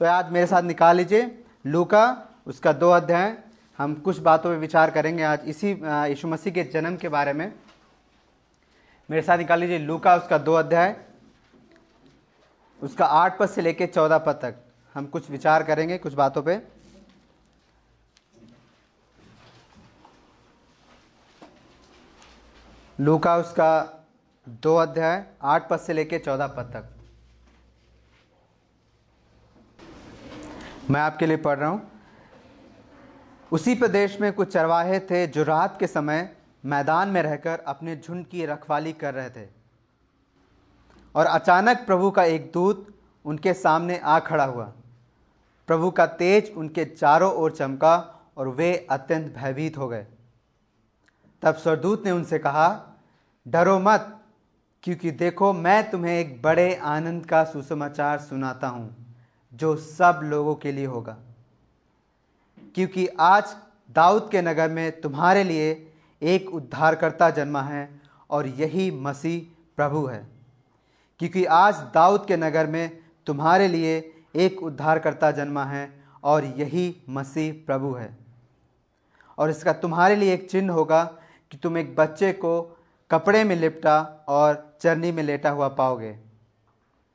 तो आज मेरे साथ निकाल लीजिए। लूका, उसका दो अध्याय। हम कुछ बातों पे विचार करेंगे आज इसी यीशु मसीह के जन्म के बारे में। मेरे साथ निकाल लीजिए। लूका, उसका दो अध्याय। उसका आठ पद से लेकर चौदह पद तक। हम कुछ विचार करेंगे कुछ बातों पे। लूका, उसका दो अध्याय, आठ पद से लेकर चौदह पद तक। मैं आपके लिए पढ़ रहा हूँ। उसी प्रदेश में कुछ चरवाहे थे जो रात के समय मैदान में रहकर अपने झुंड की रखवाली कर रहे थे। और अचानक प्रभु का एक दूत उनके सामने आ खड़ा हुआ। प्रभु का तेज उनके चारों ओर चमका और वे अत्यंत भयभीत हो गए। तब स्वरदूत ने उनसे कहा, डरो मत, क्योंकि देखो, मैं तुम्हें एक बड़े आनंद का सुसमाचार सुनाता हूँ। जो सब लोगों के लिए होगा। क्योंकि आज दाऊद के नगर में तुम्हारे लिए एक उद्धारकर्ता जन्मा है और यही मसीह प्रभु है। क्योंकि आज दाऊद के नगर में तुम्हारे लिए एक उद्धारकर्ता जन्मा है और यही मसीह प्रभु है। और इसका तुम्हारे लिए एक चिन्ह होगा कि तुम एक बच्चे को कपड़े में लिपटा और चरनी में लेटा हुआ पाओगे।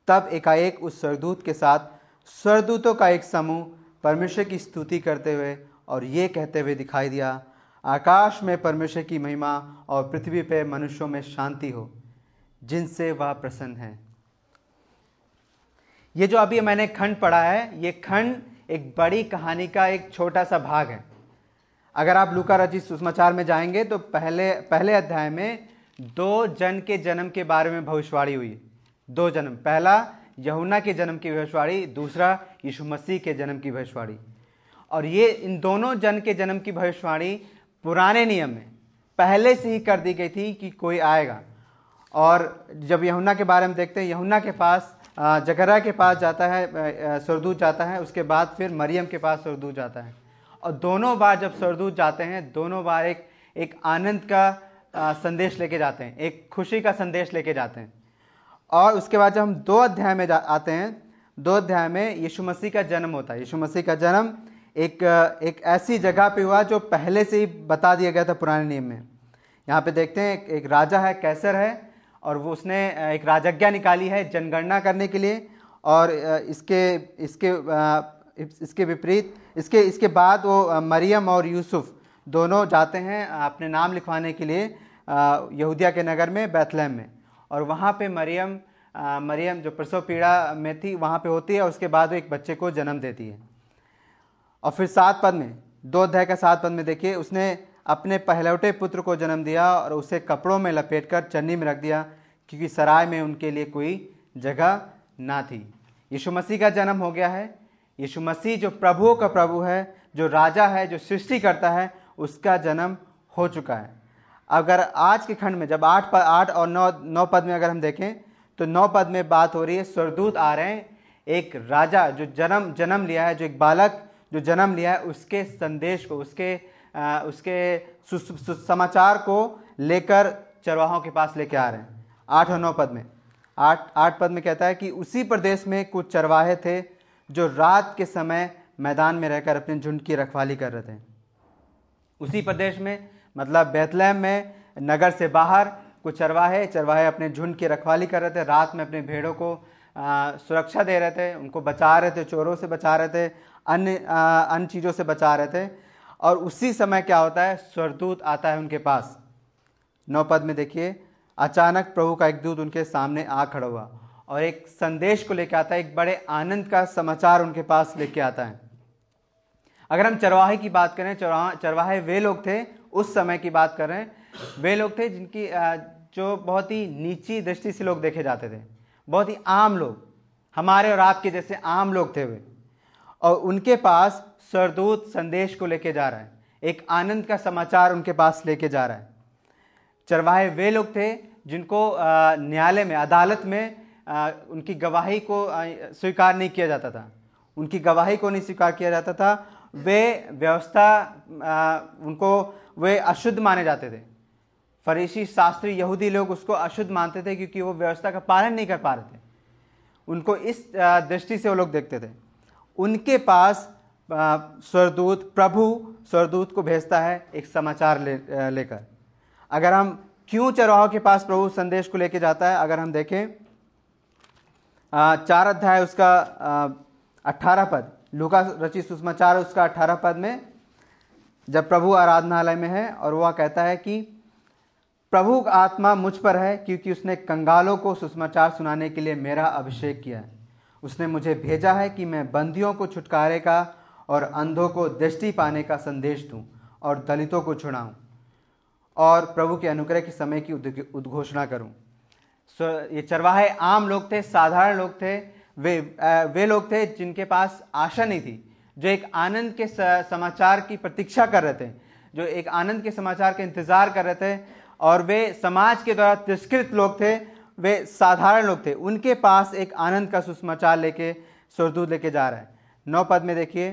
तब एकाएक उस सरदूत के साथ स्वरदूतों का एक समूह परमेश्वर की स्तुति करते हुए और ये कहते हुए दिखाई दिया, आकाश में परमेश्वर की महिमा और पृथ्वी पर मनुष्यों में शांति हो, जिनसे वह प्रसन्न है। ये जो अभी मैंने खंड पढ़ा है, ये खंड एक बड़ी कहानी का एक छोटा सा भाग है। अगर आप लुका रचित सुसमाचार में जाएँगे तो पहले पहले अध्याय में दो जन के जन्म के बारे में भविष्यवाणी हुई। दो जन्म, पहला यहुना के जन्म की भविष्यवाणी, दूसरा यीशु मसीह के जन्म की भविष्यवाणी। और ये इन दोनों जन के जन्म की भविष्यवाणी पुराने नियम में, पहले से ही कर दी गई थी कि कोई आएगा। और जब यहुना के बारे में देखते हैं यहुना के पास जकरा के पास जाता है सरदूत जाता है, उसके बाद फिर मरियम के पास सरदूत जाता है। और दोनों बार जब सरदूत जाते हैं, दोनों बार एक एक आनंद का संदेश लेके जाते हैं, एक खुशी का संदेश लेके जाते हैं। और उसके बाद जब हम दो अध्याय में आते हैं दो अध्याय में यीशु मसीह का जन्म होता है। यीशु मसीह का जन्म एक एक ऐसी जगह पे हुआ जो पहले से ही बता दिया गया था पुराने नियम में। यहाँ पे देखते हैं एक, एक राजा है कैसर है और वो उसने एक राजज्ञा निकाली है जनगणना करने के लिए और इसके इसके इसके विपरीत इसके इसके बाद वो मरियम और यूसुफ दोनों जाते हैं अपने नाम लिखवाने के लिए यहूदिया के नगर में बैथलहम में। और वहाँ पे मरियम मरियम जो प्रसव पीड़ा में थी, वहाँ पे होती है और उसके बाद वो एक बच्चे को जन्म देती है। और फिर सात पद में, दो अध्याय का सात पद में देखिए, उसने अपने पहलौटे पुत्र को जन्म दिया और उसे कपड़ों में लपेट कर चन्नी में रख दिया, क्योंकि सराय में उनके लिए कोई जगह ना थी। यीशु मसीह का जन्म हो गया है। यीशु मसीह जो प्रभुओं का प्रभु है, जो राजा है, जो सृष्टि करता है, उसका जन्म हो चुका है। अगर आज के खंड में जब आठ पद आठ और नौ नौ पद में अगर हम देखें तो नौ पद में बात हो रही है स्वर्गदूत आ रहे हैं। एक राजा जो जन्म जन्म लिया है जो एक बालक जो जन्म लिया है उसके संदेश को उसके आ, उसके समाचार को लेकर चरवाहों के पास लेके आ रहे हैं। आठ और नौ पद में। आठ आठ पद में कहता है कि उसी प्रदेश में कुछ चरवाहे थे जो रात के समय मैदान में रहकर अपने झुंड की रखवाली कर रहे थे। उसी प्रदेश में मतलब बैतलहम में नगर से बाहर कुछ चरवाहे चरवाहे अपने झुंड की रखवाली कर रहे थे रात में अपने भेड़ों को आ, सुरक्षा दे रहे थे उनको बचा रहे थे चोरों से बचा रहे थे अन्य अन्य चीज़ों से बचा रहे थे। और उसी समय क्या होता है स्वरदूत आता है उनके पास। नौ पद में देखिए अचानक प्रभु का एक दूत उनके सामने आ खड़ा हुआ और एक संदेश को लेकर आता है एक बड़े आनंद का समाचार उनके पास लेके आता है। अगर हम चरवाहे की बात करें चरवाहे वे लोग थे उस समय की बात कर रहे हैं, वे लोग थे जिनकी जो बहुत ही नीची दृष्टि से लोग देखे जाते थे। बहुत ही आम लोग, हमारे और आपके जैसे आम लोग थे वे। और उनके पास सरदूत संदेश को लेके जा रहा है, एक आनंद का समाचार उनके पास लेके जा रहा है। चरवाहे वे लोग थे जिनको न्यायालय में, अदालत में उनकी गवाही को स्वीकार नहीं किया जाता था। उनकी गवाही को नहीं स्वीकार किया जाता था। वे व्यवस्था उनको वे अशुद्ध माने जाते थे। फरीसी शास्त्री यहूदी लोग उसको अशुद्ध मानते थे क्योंकि वो व्यवस्था का पालन नहीं कर पा रहे थे। उनको इस दृष्टि से वो लोग देखते थे। उनके पास स्वरदूत प्रभु स्वरदूत को भेजता है एक समाचार ले, लेकर। अगर हम क्यों चरवाहों के पास प्रभु संदेश को लेके जाता है अगर हम देखें चार अध्याय उसका अट्ठारह पद लुका रचित सुषमाचार उसका अट्ठारह पद में जब प्रभु आराधनालय में है और वह कहता है कि प्रभु का आत्मा मुझ पर है क्योंकि उसने कंगालों को सुषमाचार सुनाने के लिए मेरा अभिषेक किया है। उसने मुझे भेजा है कि मैं बंदियों को छुटकारे का और अंधों को दृष्टि पाने का संदेश दूँ और दलितों को छुड़ाऊं और प्रभु के अनुग्रह के समय की उद्घोषणा करूँ। ये चरवाहे आम लोग थे, साधारण लोग थे, वे वे लोग थे जिनके पास आशा नहीं थी। जो एक आनंद के समाचार की प्रतीक्षा कर रहे थे, जो एक आनंद के समाचार का इंतज़ार कर रहे थे, और वे समाज के द्वारा तिरस्कृत लोग थे, वे साधारण लोग थे। उनके पास एक आनंद का सुसमाचार लेके स्वरदूत लेके जा रहा है। नौ पद में देखिए,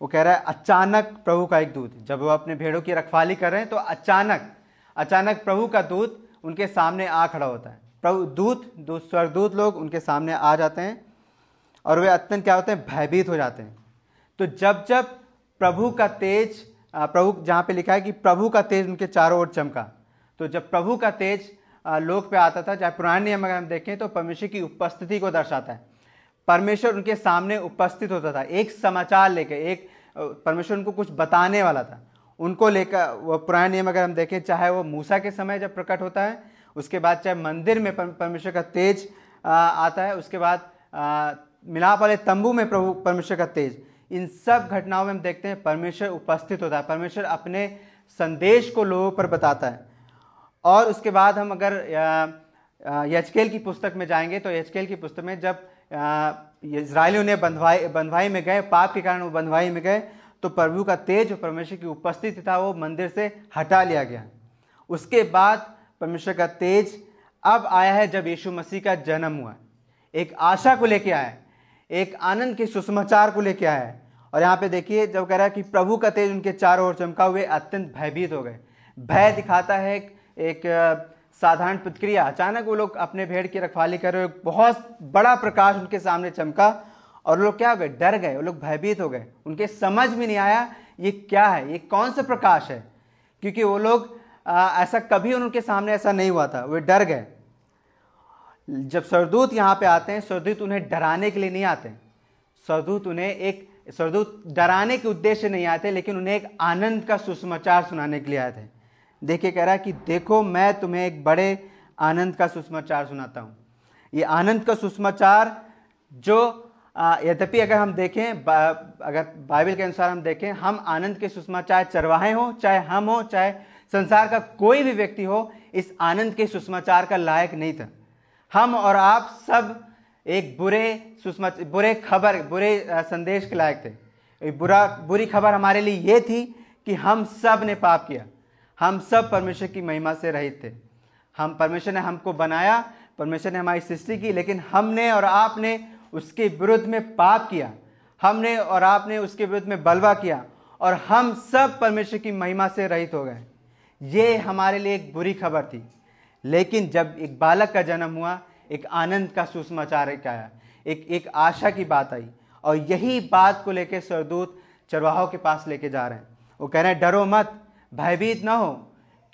वो कह रहा है, अचानक प्रभु का एक दूत। जब वो अपने भेड़ों की रखवाली कर रहे हैं तो अचानक अचानक प्रभु का दूत उनके सामने आ खड़ा होता है। प्रभु, दूत दूत स्वर्गदूत लोग उनके सामने आ जाते हैं, और वे अत्यंत क्या होते हैं, भयभीत हो जाते हैं। तो जब जब प्रभु का तेज प्रभु, जहाँ पे लिखा है कि प्रभु का तेज उनके चारों ओर चमका। तो जब प्रभु का तेज लोक पे आता था, चाहे पुराने नियम अगर हम देखें तो परमेश्वर की उपस्थिति को दर्शाता है। परमेश्वर उनके सामने उपस्थित होता था, एक समाचार लेकर एक परमेश्वर उनको कुछ बताने वाला था। उनको लेकर, वो पुराने नियम अगर हम देखें, चाहे वो मूसा के समय जब प्रकट होता है, उसके बाद चाहे मंदिर में परमेश्वर का तेज आता है, उसके बाद मिलाप वाले तंबू में प्रभु, परमेश्वर का तेज। इन सब घटनाओं में हम देखते हैं परमेश्वर उपस्थित होता है। परमेश्वर अपने संदेश को लोगों पर बताता है। और उसके बाद हम अगर यचकेल की पुस्तक में जाएँगे तो यचकेल की पुस्तक में जब इसराइलियों ने बंधवाई बंधवाई में गए, पाप के कारण वो बंधवाई में गए तो प्रभु का तेज और परमेश्वर की उपस्थिति था वो मंदिर से हटा लिया गया। उसके बाद परमेश्वर का तेज अब आया है जब यीशु मसीह का जन्म हुआ। एक आशा को लेके आया एक आनंद के सुसमाचार को लेके आया है। और यहाँ पे देखिए जब कह रहा है कि प्रभु का तेज उनके चारों ओर चमका हुए अत्यंत भयभीत हो गए। भय दिखाता है एक, एक साधारण प्रतिक्रिया। अचानक वो लोग अपने भेड़ की रखवाली कर रहे बहुत बड़ा प्रकाश उनके सामने चमका और लोग क्या हो गए? डर गए वो लोग भयभीत हो गए। उनके समझ में नहीं आया ये क्या है? ये कौन सा प्रकाश है? क्योंकि वो लोग ऐसा कभी उनके सामने ऐसा नहीं हुआ था। वे डर गए। जब सरदूत यहाँ पे आते हैं सरदूत उन्हें डराने के लिए नहीं आते। सरदूत उन्हें एक सरदूत डराने के उद्देश्य नहीं आते लेकिन उन्हें एक आनंद का सुसमाचार सुनाने के लिए आए थे देखिए कह रहा है कि देखो मैं तुम्हें एक बड़े आनंद का सुसमाचार सुनाता हूँ। ये आनंद का सुसमाचार जो यद्यपि अगर हम देखें बा, अगर बाइबल के अनुसार हम देखें हम आनंद के सुषमाचार चरवाहे हों चाहे हम हों चाहे संसार का कोई भी व्यक्ति हो इस आनंद के सुषमाचार का लायक नहीं था। हम और आप सब एक बुरे सुषमाचार बुरे खबर, बुरे संदेश के लायक थे। बुरा, बुरी खबर हमारे लिए ये थी कि हम सबने पाप किया। हम सब परमेश्वर की महिमा से रहित थे। हम, परमेश्वर ने हमको बनाया, परमेश्वर ने हमारी सृष्टि की, लेकिन हमने और आपने उसके विरुद्ध में पाप किया। हमने और आपने उसके विरुद्ध में बलवा किया और हम सब परमेश्वर की महिमा से रहित हो गए। ये हमारे लिए एक बुरी खबर थी। लेकिन जब एक बालक का जन्म हुआ, एक आनंद का सुसमाचार एक आया एक एक आशा की बात आई, और यही बात को लेकर सरदूत चरवाहों के पास लेके जा रहे हैं। वो कह रहे हैं, डरो मत, भयभीत ना हो।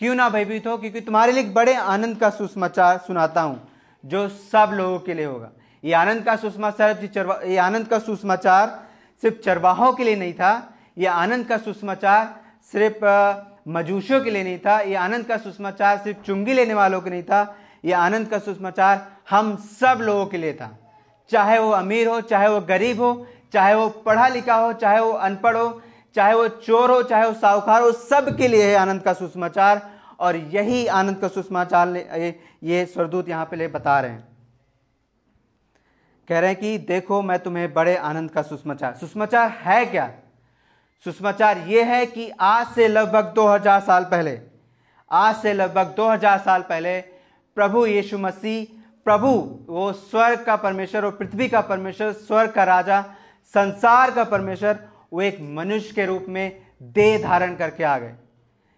क्यों ना भयभीत हो? क्योंकि तुम्हारे लिए बड़े आनंद का सुसमाचार सुनाता हूँ, जो सब लोगों के लिए होगा। ये आनंद का सुसमाचार ये आनंद का सुषमाचार सिर्फ़ चरवाहों के लिए नहीं था, ये आनंद का सुषमाचार सिर्फ़ मजूशों के लिए नहीं था ये आनंद का सुषमाचार सिर्फ़ चुंगी लेने वालों के नहीं था ये आनंद का सुषमाचार हम सब लोगों के लिए था। चाहे वो अमीर हो चाहे वो गरीब हो चाहे वो पढ़ा लिखा हो चाहे वो अनपढ़ हो चाहे वो चोर हो चाहे वो साहूकार हो सब के लिए है आनंद का सुषमाचार। और यही आनंद का सुषमाचार ये, ये स्वरदूत यहाँ पे ले बता रहे हैं। कह रहे हैं कि देखो मैं तुम्हें बड़े आनंद का सुषमाचार सुषमाचार है क्या? सुसमाचार ये है कि आज से लगभग 2000 साल पहले, आज से लगभग 2000 साल पहले प्रभु यीशु मसीह, प्रभु वो स्वर्ग का परमेश्वर और पृथ्वी का परमेश्वर, स्वर्ग का राजा, संसार का परमेश्वर, वो एक मनुष्य के रूप में देह धारण करके आ गए,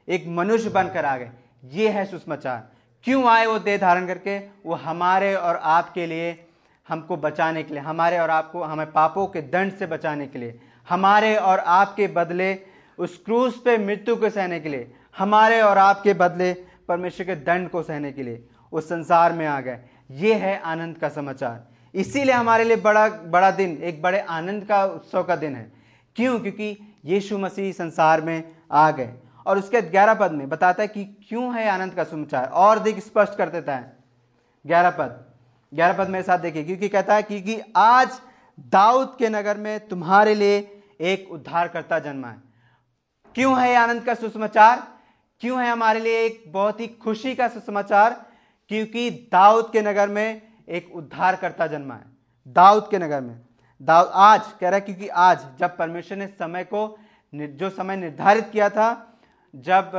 एक मनुष्य बनकर आ गए। ये है सुषमाचार। क्यों आए वो देह धारण करके? वो हमारे और आपके लिए, हमको बचाने के लिए, हमारे और आपको, हमें पापों के दंड से बचाने के लिए हमारे और आपके बदले उस क्रूज पे मृत्यु को सहने के लिए, हमारे और आपके बदले परमेश्वर के दंड को सहने के लिए उस संसार में आ गए। ये है आनंद का समाचार। इसीलिए हमारे लिए बड़ा बड़ा दिन, एक बड़े आनंद का, उत्सव का दिन है। क्यों? क्योंकि यीशु मसीह संसार में आ गए। और उसके ग्यारह पद में बताता है कि क्यों है आनंद का समाचार। और अधिक स्पष्ट कर देता है। ग्यारह पद। ग्यारह पद मेरे साथ देखिए, क्योंकि कहता है क्योंकि आज दाऊद के नगर में तुम्हारे लिए एक उद्धारकर्ता जन्मा है। क्यों है आनंद का सुसमाचार? क्यों है हमारे लिए एक बहुत ही खुशी का सुसमाचार? क्योंकि दाऊद के नगर में एक उद्धारकर्ता जन्मा है। दाऊद के नगर में। दाऊद आज कह रहा है क्योंकि आज जब परमेश्वर ने समय को जो समय निर्धारित किया था, जब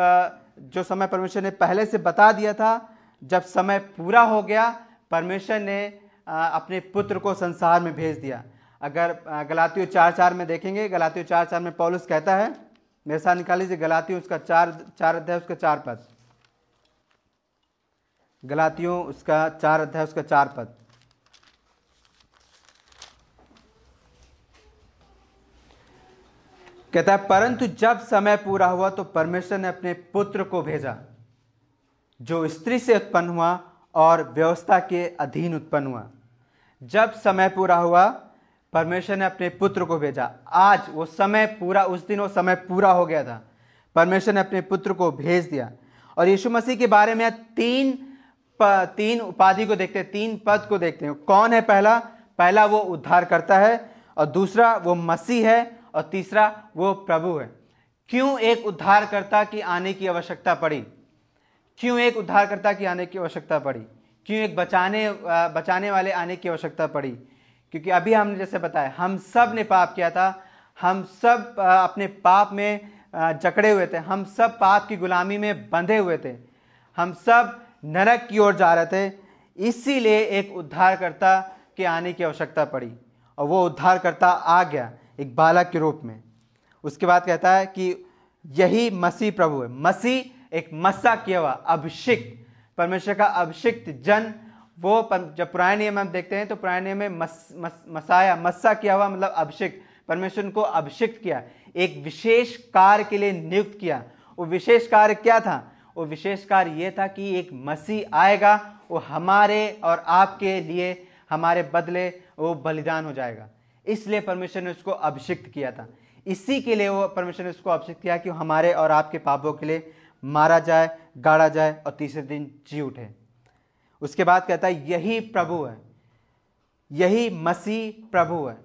जो समय परमेश्वर ने पहले से बता दिया था, जब समय पूरा हो गया, परमेश्वर ने अपने पुत्र को संसार में भेज दिया। अगर गलातियों चार चार में देखेंगे, गलातियों चार चार में पौलुस कहता है, मेरे साथ निकाल लीजिए, गलातियों उसका चार चार अध्याय, उसका चार पद। गलातियों उसका चार अध्याय, उसका चार पद। कहता है, परंतु जब समय पूरा हुआ तो परमेश्वर ने अपने पुत्र को भेजा। जो स्त्री से उत्पन्न हुआ और व्यवस्था के अधीन उत्पन्न हुआ। जब समय पूरा हुआ परमेश्वर ने अपने पुत्र को भेजा। आज वो समय पूरा उस दिन वो समय पूरा हो गया था। परमेश्वर ने अपने पुत्र को भेज दिया। और यीशु मसीह के बारे में तीन प, तीन उपाधि को देखते हैं तीन पद को देखते हैं। कौन है पहला? पहला वो उद्धार करता है और दूसरा वो मसीह है और तीसरा वो प्रभु है। क्यों एक उद्धारकर्ता की आने की आवश्यकता पड़ी? क्यों एक उद्धारकर्ता की आने की आवश्यकता पड़ी? क्यों एक बचाने बचाने वाले आने की आवश्यकता पड़ी? क्योंकि अभी हमने जैसे बताया, हम सबने पाप किया था, हम सब अपने पाप में जकड़े हुए थे, हम सब पाप की गुलामी में बंधे हुए थे, हम सब नरक की ओर जा रहे थे, इसीलिए एक उद्धारकर्ता के आने की आवश्यकता पड़ी। और वो उद्धारकर्ता आ गया, एक बालक के रूप में। उसके बाद कहता है कि यही मसीह प्रभु है। मसीह एक मस्सा किया हुआ अभिषिक्त परमेश्वर का अभिषिक्त जन वो जब पुराने नियम हम देखते हैं तो पुराने नियम में मस, मस, मसाया मस्सा किया हुआ मतलब अभिषिक्त परमेश्वर को अभिषिक्त किया एक विशेष कार्य के लिए नियुक्त किया। वो विशेष कार्य क्या था? वो विशेष कार्य ये था कि एक मसीह आएगा वो हमारे और आपके लिए हमारे बदले वो बलिदान हो जाएगा। इसलिए परमेश्वर ने उसको अभिषिक्त किया था। इसी के लिए वो परमेश्वर ने उसको अभिषिक्त किया कि हमारे और आपके पापों के लिए मारा जाए गाड़ा जाए और तीसरे दिन जी उठे। उसके बाद कहता है यही प्रभु है। यही मसीह प्रभु है।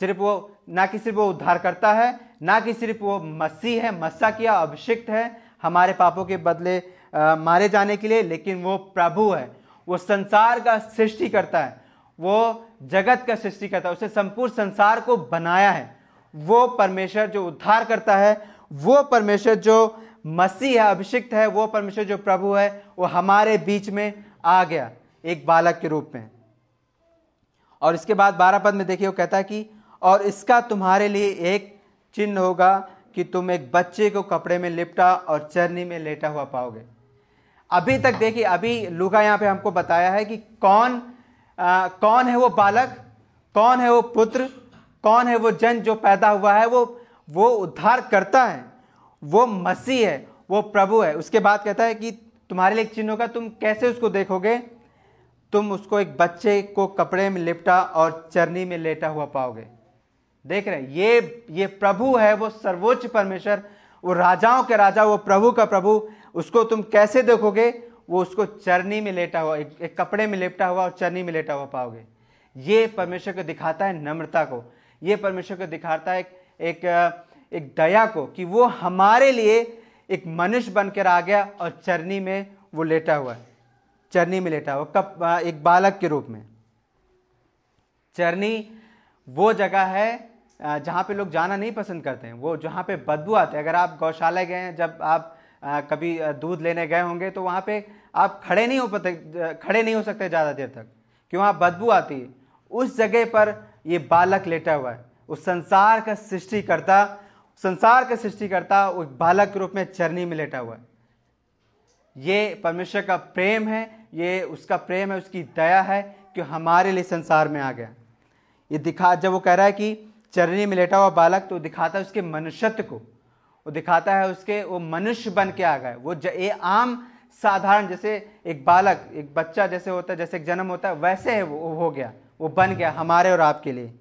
सिर्फ़ वो ना कि सिर्फ़ वो उद्धार करता है ना कि सिर्फ़ वो मसीह है मस्सा किया अभिषिक्त है हमारे पापों के बदले आ, मारे जाने के लिए लेकिन वो प्रभु है। वो संसार का सृष्टि करता है। वो जगत का सृष्टि करता है। उसने संपूर्ण संसार को बनाया है। वो परमेश्वर जो उद्धार करता है वो परमेश्वर जो मसीह है अभिषिक्त है वो परमेश्वर जो प्रभु है वो हमारे बीच में आ गया एक बालक के रूप में। और इसके बाद बारह पद में देखिए वो कहता है कि और इसका तुम्हारे लिए एक चिन्ह होगा कि तुम एक बच्चे को कपड़े में लिपटा और चरनी में लेटा हुआ पाओगे। अभी तक देखिए अभी लुका यहाँ पे हमको बताया है कि कौन आ, कौन है वो बालक कौन है वो पुत्र कौन है वो जन जो पैदा हुआ है वो वो उद्धार करता है। वो मसीह है वो प्रभु है। उसके बाद कहता है कि तुम्हारे लिए चिन्ह होगा तुम कैसे उसको देखोगे? तुम उसको एक बच्चे को कपड़े में लिपटा और चरनी में लेटा हुआ पाओगे। देख रहे हैं ये ये प्रभु है वो सर्वोच्च परमेश्वर वो राजाओं के राजा वो प्रभु का प्रभु। उसको तुम कैसे देखोगे? वो उसको चरनी में लेटा हुआ एक, एक कपड़े में लेपटा हुआ और चरनी में लेटा हुआ पाओगे। ये परमेश्वर को दिखाता है नम्रता को। ये परमेश्वर को दिखाता है एक, एक एक दया को कि वो हमारे लिए एक मनुष्य बनकर आ गया और चरनी में वो लेटा हुआ है। चरनी में लेटा हुआ कब एक बालक के रूप में। चरनी वो जगह है जहाँ पे लोग जाना नहीं पसंद करते हैं। वो जहाँ पे बदबू आते हैं। अगर आप गौशाला गए हैं, जब आप कभी दूध लेने गए होंगे तो वहाँ पे आप खड़े नहीं हो पाते खड़े नहीं हो सकते ज़्यादा देर तक। क्यों? वहाँ बदबू आती है। उस जगह पर ये बालक लेटा हुआ है। उस संसार का सृष्टि करता संसार का सृष्टि करता वो बालक के रूप में चरनी में लेटा हुआ है। ये परमेश्वर का प्रेम है, ये उसका प्रेम है, उसकी दया है कि हमारे लिए संसार में आ गया। ये दिखा, जब वो कह रहा है कि चरनी में लेटा हुआ बालक तो दिखाता है उसके मनुष्यत्व को। वो दिखाता है उसके, वो मनुष्य बन के आ गए वो ये आम साधारण, जैसे एक बालक, एक बच्चा जैसे होता है, जैसे एक जन्म होता है, वैसे है वो हो गया। वो बन गया हमारे और आपके लिए।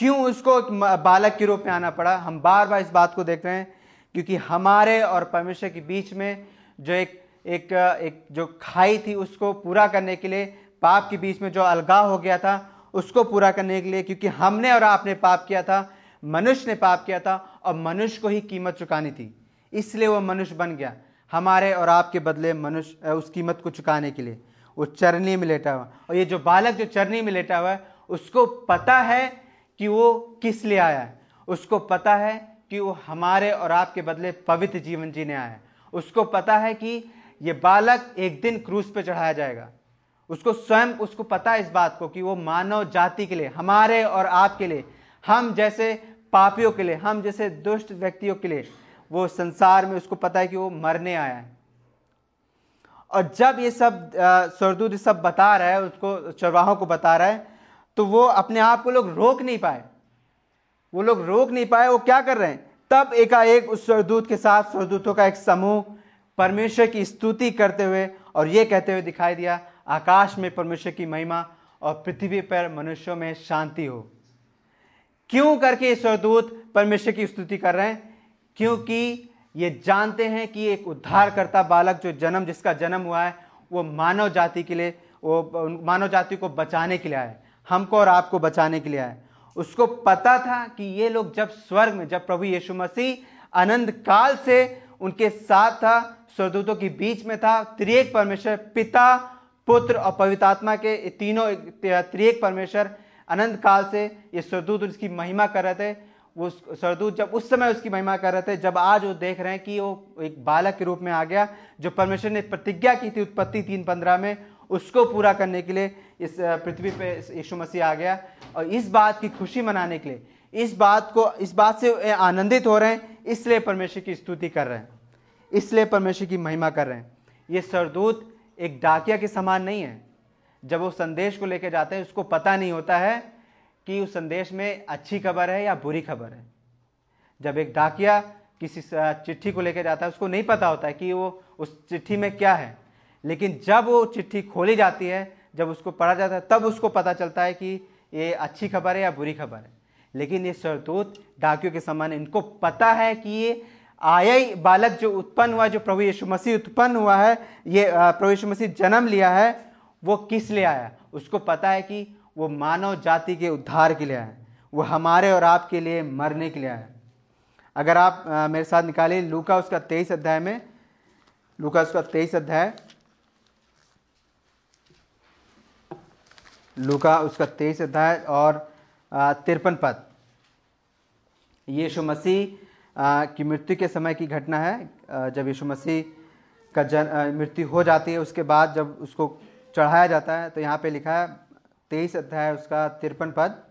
क्यों उसको बालक के रूप में आना पड़ा? हम बार बार इस बात को देख रहे हैं, क्योंकि हमारे और परमेश्वर के बीच में जो एक एक एक जो खाई थी, उसको पूरा करने के लिए, पाप के बीच में जो अलगाव हो गया था, उसको पूरा करने के लिए, क्योंकि हमने और आपने पाप किया था, मनुष्य ने पाप किया था, और मनुष्य को ही कीमत चुकानी थी। इसलिए वो मनुष्य बन गया। हमारे और आपके बदले मनुष्य उस कीमत को चुकाने के लिए। वो चरनी में लेटा हुआ और ये जो बालक जो चरनी में लेटा हुआ है, उसको पता है कि वो किस लिए आया है? उसको पता है कि वो हमारे और आपके बदले पवित्र जीवन जीने आया है। उसको पता है कि ये बालक एक दिन क्रूस पे चढ़ाया जाएगा। उसको स्वयं, उसको पता है इस बात को कि वो मानव जाति के लिए, हमारे और आपके लिए, हम जैसे पापियों के लिए, हम जैसे दुष्ट व्यक्तियों के लिए, वो संसार में उसको पता है कि वो मरने आया है। और जब ये सब सरदूत सब बता रहा है, उसको, चरवाहों को बता रहा है तो वो अपने आप को लोग रोक नहीं पाए। वो लोग रोक नहीं पाए, वो क्या कर रहे हैं? तब एकाएक उस सरदूत के साथ सरदूतों का एक समूह परमेश्वर की स्तुति करते हुए और ये कहते हुए दिखाई दिया, आकाश में परमेश्वर की महिमा और पृथ्वी पर मनुष्यों में शांति हो। क्यों करके स्वरदूत परमेश्वर की स्तुति कर रहे हैं? क्योंकि ये जानते हैं कि एक उद्धारकर्ता बालक जो जन्म, जिसका जन्म हुआ है, वो मानव जाति के लिए, वो मानव जाति को बचाने के लिए आए हमको और आपको बचाने के लिए आए। उसको पता था कि ये लोग जब स्वर्ग में, जब प्रभु यीशु मसीह आनंद काल से उनके साथ था स्वरदूतों के बीच में था, त्रिएक परमेश्वर, पिता, पुत्र और पवित्र आत्मा के तीनों त्रिएक परमेश्वर अनंत काल से ये स्वरदूत उसकी महिमा कर रहे थे। वो स्वरदूत जब उस समय उसकी महिमा कर रहे थे, जब आज वो देख रहे हैं कि वो एक बालक के रूप में आ गया, जो परमेश्वर ने प्रतिज्ञा की थी उत्पत्ति तीन पंद्रह में उसको पूरा करने के लिए इस पृथ्वी पे यीशु मसीह आ गया और इस बात की खुशी मनाने के लिए, इस बात को, इस बात से आनंदित हो रहे हैं, इसलिए परमेश्वर की स्तुति कर रहे हैं, इसलिए परमेश्वर की महिमा कर रहे हैं। ये सरदूत एक डाकिया के समान नहीं है। जब वो संदेश को लेकर जाते हैं, उसको पता नहीं होता है कि उस संदेश में अच्छी खबर है या बुरी खबर है। जब एक डाकिया किसी चिट्ठी को लेकर जाता है, उसको नहीं पता होता है कि वो उस चिट्ठी में क्या है। लेकिन जब वो चिट्ठी खोली जाती है जब उसको पढ़ा जाता है तब उसको पता चलता है कि ये अच्छी खबर है या बुरी खबर है। लेकिन ये सरदूत डाकियों के समान इनको पता है कि ये आया ही बालक जो उत्पन्न हुआ जो प्रभु यीशु मसीह उत्पन्न हुआ है ये प्रभु यीशु मसीह जन्म लिया है वो किस लिए आया? उसको पता है कि वो मानव जाति के उद्धार के लिए आया वो हमारे और आपके लिए मरने के लिए आया अगर आप आ, मेरे साथ निकालिए लूका उसका तेईस अध्याय में लूका उसका तेईस अध्याय। लूका, उसका तेईस अध्याय और तिरपन पद। यीशु मसीह की मृत्यु के समय की घटना है। जब यीशु मसीह का जन मृत्यु हो जाती है, उसके बाद जब उसको चढ़ाया जाता है तो यहाँ पे लिखा है, तेईस अध्याय, उसका तिरपन पद।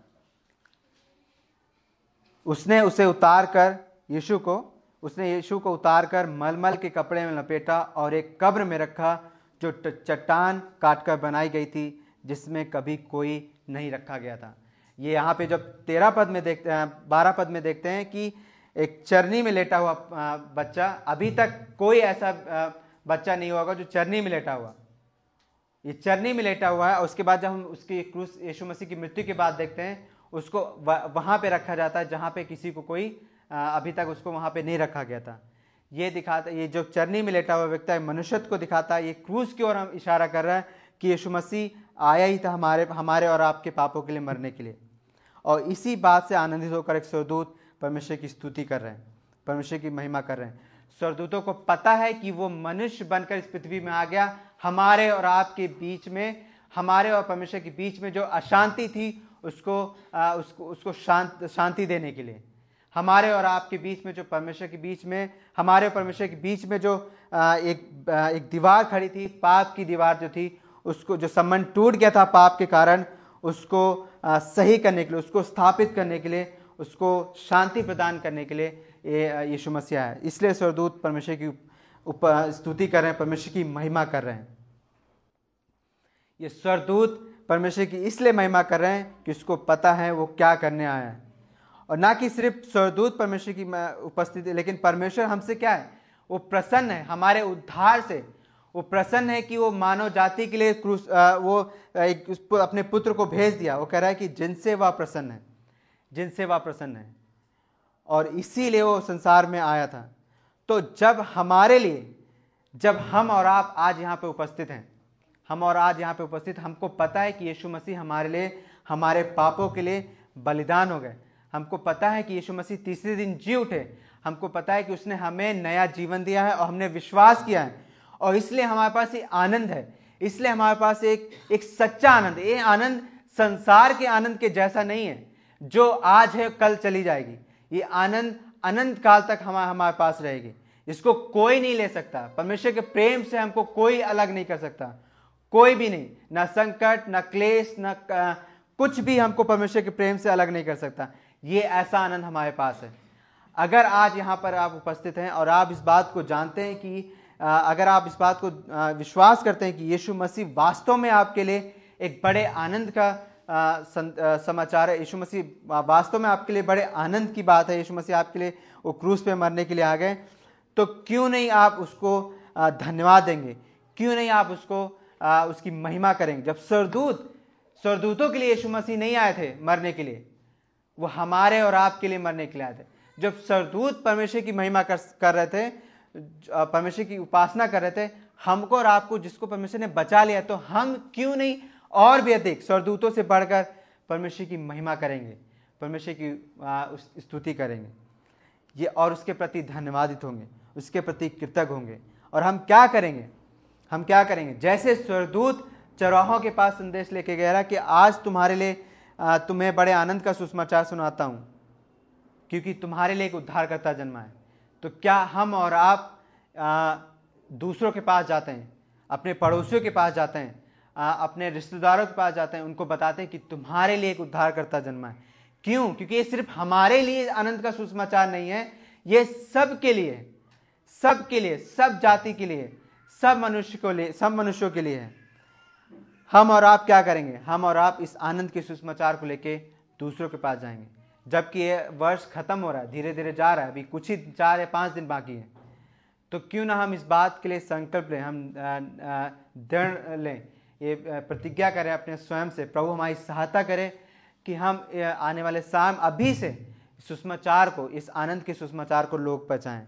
उसने उसे उतार कर, यीशु को, उसने यीशु को उतार कर मलमल के कपड़े में लपेटा और एक कब्र में रखा, जो चट्टान काटकर बनाई गई थी। जिसमें कभी कोई नहीं रखा गया था। ये यहाँ पे जब तेरह पद में देखते हैं बारह पद में देखते हैं कि एक चरनी में लेटा हुआ बच्चा, अभी तक कोई ऐसा बच्चा नहीं होगा जो चरनी में लेटा हुआ। ये चरनी में लेटा हुआ है उसके बाद जब हम उसकी क्रूस, यीशु मसीह की मृत्यु के बाद देखते हैं, उसको वहाँ पे रखा जाता है जहाँ पे किसी को कोई अभी तक उसको वहाँ पे नहीं रखा गया था। ये दिखाता, ये जो चरनी में लेटा हुआ व्यक्ति है, मनुष्यत्व को दिखाता है, ये क्रूस की ओर हम इशारा कर रहा है कि यीशु मसीह आया ही था हमारे हमारे और आपके पापों के लिए मरने के लिए। और इसी बात से आनंदित होकर एक स्वरदूत परमेश्वर की स्तुति कर रहे हैं परमेश्वर की महिमा कर रहे हैं। स्वरदूतों को पता है कि वो मनुष्य बनकर इस पृथ्वी में आ गया हमारे और आपके बीच में हमारे और परमेश्वर के बीच में जो अशांति थी उसको आ, उसको उसको शांत शांति देने के लिए। हमारे और आपके बीच में जो परमेश्वर के बीच में हमारे और परमेश्वर के बीच में जो आ, एक आ, एक दीवार खड़ी थी पाप की दीवार जो थी उसको जो संबंध टूट गया था पाप के कारण, उसको सही करने के लिए, उसको स्थापित करने के लिए, उसको शांति प्रदान करने के लिए ये यीशु मसीह है। इसलिए स्वरदूत परमेश्वर की उप स्तुति कर रहे हैं, परमेश्वर की महिमा कर रहे हैं। ये स्वरदूत परमेश्वर की इसलिए महिमा कर रहे हैं कि उसको पता है वो क्या करने आया है। और ना कि सिर्फ़ स्वर्गदूत परमेश्वर की उपस्थिति, लेकिन परमेश्वर हमसे क्या है? वो प्रसन्न है, हमारे उद्धार से। वो प्रसन्न है कि वो मानव जाति के लिए क्रूस वो एक अपने पुत्र को भेज दिया। वो कह रहा है कि जिनसे वह प्रसन्न है, जिनसे वह प्रसन्न है। और इसीलिए वो संसार में आया था। तो जब हमारे लिए, जब हम और आप आज यहाँ पे उपस्थित हैं, हम और आज यहाँ पे उपस्थित, हमको पता है कि यीशु मसीह हमारे लिए, हमारे पापों के लिए बलिदान हो गए। हमको पता है कि यीशु मसीह तीसरे दिन जी उठे। हमको पता है कि उसने हमें नया जीवन दिया है और हमने विश्वास किया है और इसलिए हमारे पास ये आनंद है। इसलिए हमारे पास एक एक सच्चा आनंद ये आनंद संसार के आनंद के जैसा नहीं है, जो आज है, कल चली जाएगी। ये आनंद अनंत काल तक हम, हमारे पास रहेगी। इसको कोई नहीं ले सकता। परमेश्वर के प्रेम से हमको कोई अलग नहीं कर सकता। कोई भी नहीं। ना संकट, ना क्लेश, ना कुछ भी हमको परमेश्वर के प्रेम से अलग नहीं कर सकता। ये ऐसा आनंद हमारे पास है। अगर आज यहाँ पर आप उपस्थित हैं और आप इस बात को जानते हैं कि अगर आप इस बात को विश्वास करते हैं कि यीशु मसीह वास्तव में आपके लिए एक बड़े आनंद का समाचार है। यीशु मसीह वास्तव में आपके लिए बड़े आनंद की बात है। यीशु मसीह आपके लिए वो क्रूज पे मरने के लिए आ गए। तो क्यों नहीं आप उसको धन्यवाद देंगे? क्यों नहीं आप उसको उसकी महिमा करेंगे? जब सरदूत सरदूतों के लिए यीशु मसीह नहीं आए थे मरने के लिए, वो हमारे और आपके लिए मरने के लिए आए थे। जब सरदूत परमेश्वर की महिमा कर कर रहे थे परमेश्वर की उपासना कर रहे थे, हमको और आपको जिसको परमेश्वर ने बचा लिया तो हम क्यों नहीं और भी अधिक सरदूतों से बढ़कर परमेश्वर की महिमा करेंगे, परमेश्वर की स्तुति करेंगे। ये और उसके प्रति धन्यवादित होंगे, उसके प्रति कृतज्ञ होंगे। और हम क्या करेंगे? हम क्या करेंगे? जैसे स्वरदूत चौराहों के पास संदेश लेके गया रहा कि आज तुम्हारे लिए तुम्हें बड़े आनंद का सुषमाचार सुनाता हूँ, क्योंकि तुम्हारे लिए एक उद्धारकर्ता जन्मा है। तो क्या हम और आप आ, दूसरों के पास जाते हैं? अपने पड़ोसियों के पास जाते हैं? आ, अपने रिश्तेदारों के पास जाते हैं? उनको बताते हैं कि तुम्हारे लिए एक उद्धारकर्ता जन्मा है। क्यों? क्योंकि ये सिर्फ़ हमारे लिए आनंद का सुषमाचार नहीं है। ये सब के लिए सब के लिए सब जाति के लिए सब मनुष्य को लिए सब मनुष्यों के लिए है। हम और आप क्या करेंगे? हम और आप इस आनंद के सुषमाचार को लेके दूसरों के पास जाएँगे। जबकि ये वर्ष खत्म हो रहा है धीरे धीरे जा रहा है, अभी कुछ ही चार या पाँच दिन बाकी है। तो क्यों ना हम इस बात के लिए संकल्प लें, हम दृढ़ लें, ये प्रतिज्ञा करें अपने स्वयं से, प्रभु हमारी सहायता करें कि हम आने वाले शाम अभी से सुषमाचार को, इस आनंद के सुषमाचार को लोग पहचाएँ,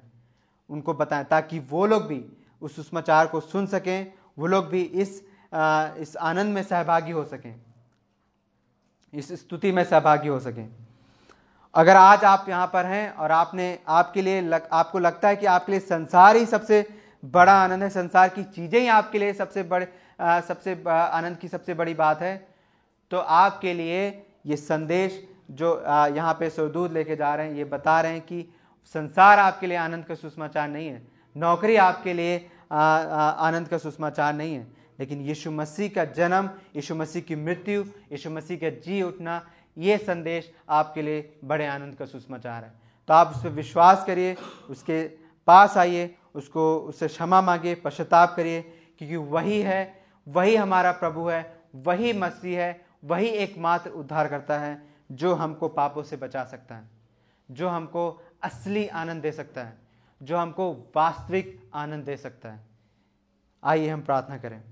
उनको बताएँ, ताकि वो लोग भी उस सुषमाचार को सुन सकें, वो लोग भी इस इस आनंद में सहभागी हो सकें, इस स्तुति में सहभागी हो सकें। अगर आज आप यहाँ पर हैं और आपने आपके लिए लग, आपको लगता है कि आपके लिए संसार ही सबसे बड़ा आनंद है संसार की चीज़ें ही आपके लिए सबसे बड़े आ, सबसे आनंद की सबसे बड़ी बात है तो आपके लिए ये संदेश जो यहाँ पे सरदूत लेके जा रहे हैं ये बता रहे हैं कि संसार आपके लिए आनंद का सुषमाचार नहीं है। नौकरी आपके लिए आनंद का सुषमाचार नहीं है। लेकिन यीशु मसीह का जन्म यीशु मसीह की मृत्यु यीशु मसीह का जी उठना ये संदेश आपके लिए बड़े आनंद का सुषमाचार है। तो आप उस पर विश्वास करिए, उसके पास आइए, उसको, उससे क्षमा मांगिए, पश्चाताप करिए, क्योंकि वही है, वही हमारा प्रभु है, वही मसीह है, वही एकमात्र उद्धार करता है, जो हमको पापों से बचा सकता है, जो हमको असली आनंद दे सकता है, जो हमको वास्तविक आनंद दे सकता है। आइए हम प्रार्थना करें।